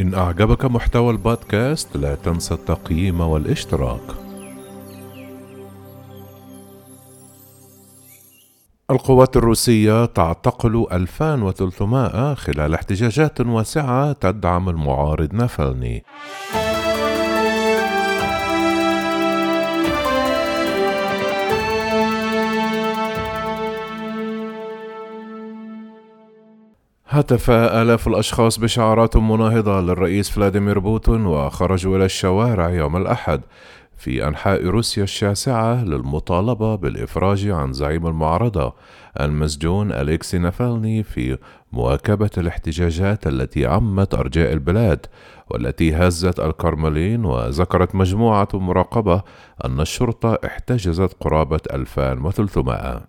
إن أعجبك محتوى البودكاست لا تنسى التقييم والاشتراك. القوات الروسية تعتقل 2300 خلال احتجاجات واسعة تدعم المعارض نافلني. هتف آلاف الأشخاص بشعارات مناهضة للرئيس فلاديمير بوتين وخرجوا إلى الشوارع يوم الأحد في أنحاء روسيا الشاسعة للمطالبة بالإفراج عن زعيم المعارضة المسجون أليكسي نافالني في مواكبة الاحتجاجات التي عمت أرجاء البلاد والتي هزت الكرملين وذكرت مجموعة مراقبة أن الشرطة احتجزت قرابة 2300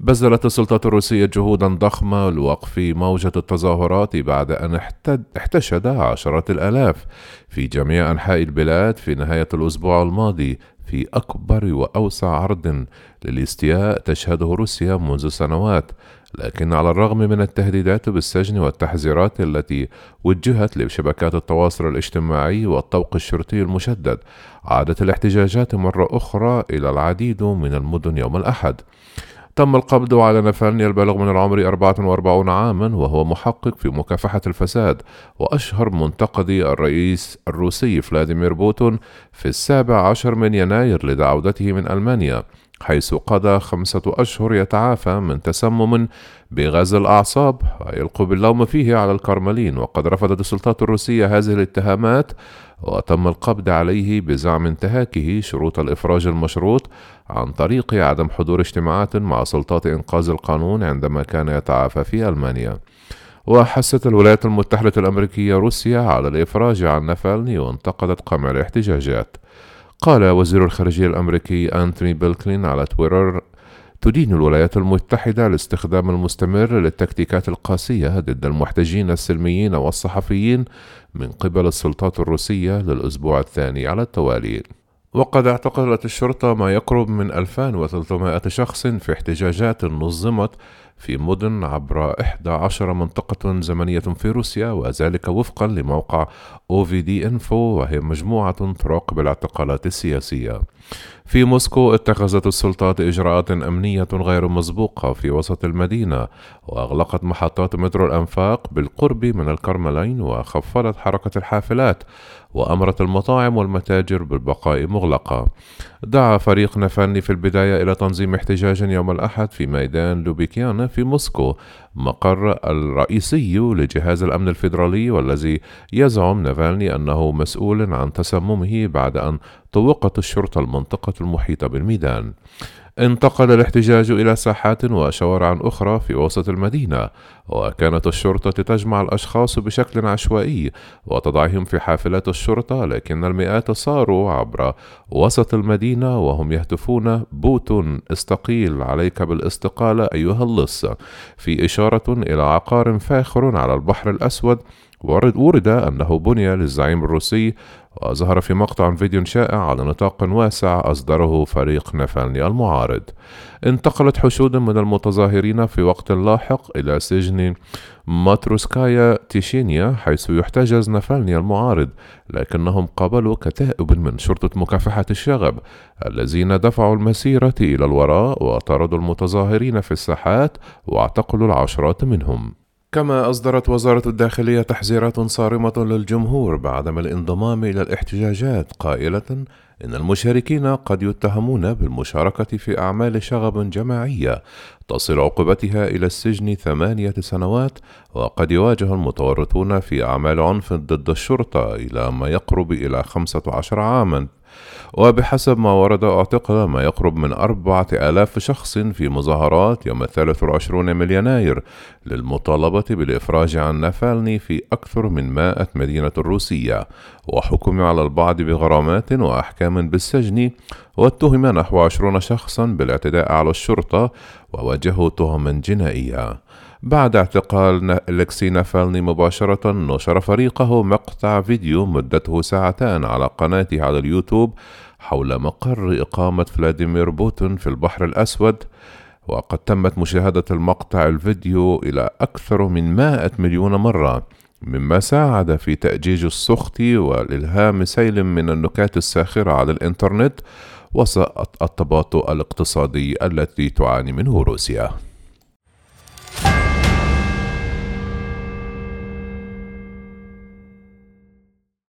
بذلت السلطات الروسية جهودا ضخمة لوقف موجة التظاهرات بعد أن احتشد عشرات الآلاف في جميع أنحاء البلاد في نهاية الأسبوع الماضي في أكبر وأوسع عرض للاستياء تشهده روسيا منذ سنوات. لكن على الرغم من التهديدات بالسجن والتحذيرات التي وجهت لشبكات التواصل الاجتماعي والطوق الشرطي المشدد عادت الاحتجاجات مرة أخرى إلى العديد من المدن يوم الأحد. تم القبض على نفالني البالغ من العمر 44 عاما وهو محقق في مكافحة الفساد وأشهر منتقدي الرئيس الروسي فلاديمير بوتون في السابع عشر من يناير لعودته من ألمانيا. حيث قضى خمسة أشهر يتعافى من تسمم بغاز الأعصاب ويلقوا باللوم فيه على الكرملين. وقد رفضت السلطات الروسية هذه الاتهامات وتم القبض عليه بزعم انتهاكه شروط الإفراج المشروط عن طريق عدم حضور اجتماعات مع سلطات إنقاذ القانون عندما كان يتعافى في ألمانيا. وحثت الولايات المتحدة الأمريكية روسيا على الإفراج عن نافالني وانتقدت قمع الاحتجاجات. قال وزير الخارجية الأمريكي أنتوني بيلكلين على تويتر تدين الولايات المتحدة الاستخدام المستمر للتكتيكات القاسية ضد المحتجين السلميين والصحفيين من قبل السلطات الروسية للأسبوع الثاني على التوالي. وقد اعتقلت الشرطة ما يقرب من 2300 شخص في احتجاجات نظمت في مدن عبر 11 منطقة زمنية في روسيا وذلك وفقا لموقع OVD Info وهي مجموعة تراقب الاعتقالات السياسية. في موسكو اتخذت السلطات إجراءات أمنية غير مسبوقة في وسط المدينة وأغلقت محطات مترو الأنفاق بالقرب من الكرملين وخفضت حركة الحافلات وأمرت المطاعم والمتاجر بالبقاء مغلقة. دعا فريق نفاني في البداية إلى تنظيم احتجاج يوم الأحد في ميدان لوبيكيان في موسكو مقر الرئيسي لجهاز الأمن الفيدرالي والذي يزعم نافالني أنه مسؤول عن تسممه بعد أن طوقت الشرطة المنطقة المحيطة بالميدان. انتقل الاحتجاج إلى ساحات وشوارع أخرى في وسط المدينة وكانت الشرطة تجمع الأشخاص بشكل عشوائي وتضعهم في حافلات الشرطة لكن المئات صاروا عبر وسط المدينة وهم يهتفون بوتون استقيل عليك بالاستقالة أيها اللص في إشارة إلى عقار فاخر على البحر الأسود ورد أنه بني للزعيم الروسي وظهر في مقطع فيديو شائع على نطاق واسع أصدره فريق نافالني المعارض. انتقلت حشود من المتظاهرين في وقت لاحق إلى سجن ماتروسكايا تيشينيا حيث يحتجز نافالني المعارض لكنهم قابلوا كتائب من شرطة مكافحة الشغب الذين دفعوا المسيرة إلى الوراء وطردوا المتظاهرين في الساحات واعتقلوا العشرات منهم. كما أصدرت وزارة الداخلية تحذيرات صارمة للجمهور بعدم الانضمام إلى الاحتجاجات قائلة إن المشاركين قد يتهمون بالمشاركة في أعمال شغب جماعية تصل عقوبتها إلى السجن ثمانية سنوات وقد يواجه المتورطون في أعمال عنف ضد الشرطة إلى ما يقرب إلى خمسة عشر عامًا. وبحسب ما ورد اعتقل ما يقرب من أربعة آلاف شخص في مظاهرات يوم الثالث والعشرون من يناير للمطالبة بالإفراج عن نافالني في أكثر من مائة مدينة روسية وحكم على البعض بغرامات وأحكام بالسجن واتهم نحو عشرون شخصا بالاعتداء على الشرطة وواجهوا تهما جنائية بعد اعتقال ألكسي نافالني مباشرة نشر فريقه مقطع فيديو مدته ساعتان على قناته على اليوتيوب حول مقر إقامة فلاديمير بوتين في البحر الأسود. وقد تمت مشاهدة المقطع الفيديو إلى أكثر من 100 مليون مرة مما ساعد في تأجيج السخط والإلهام سيل من النكات الساخرة على الإنترنت وسط التباطؤ الاقتصادي التي تعاني منه روسيا.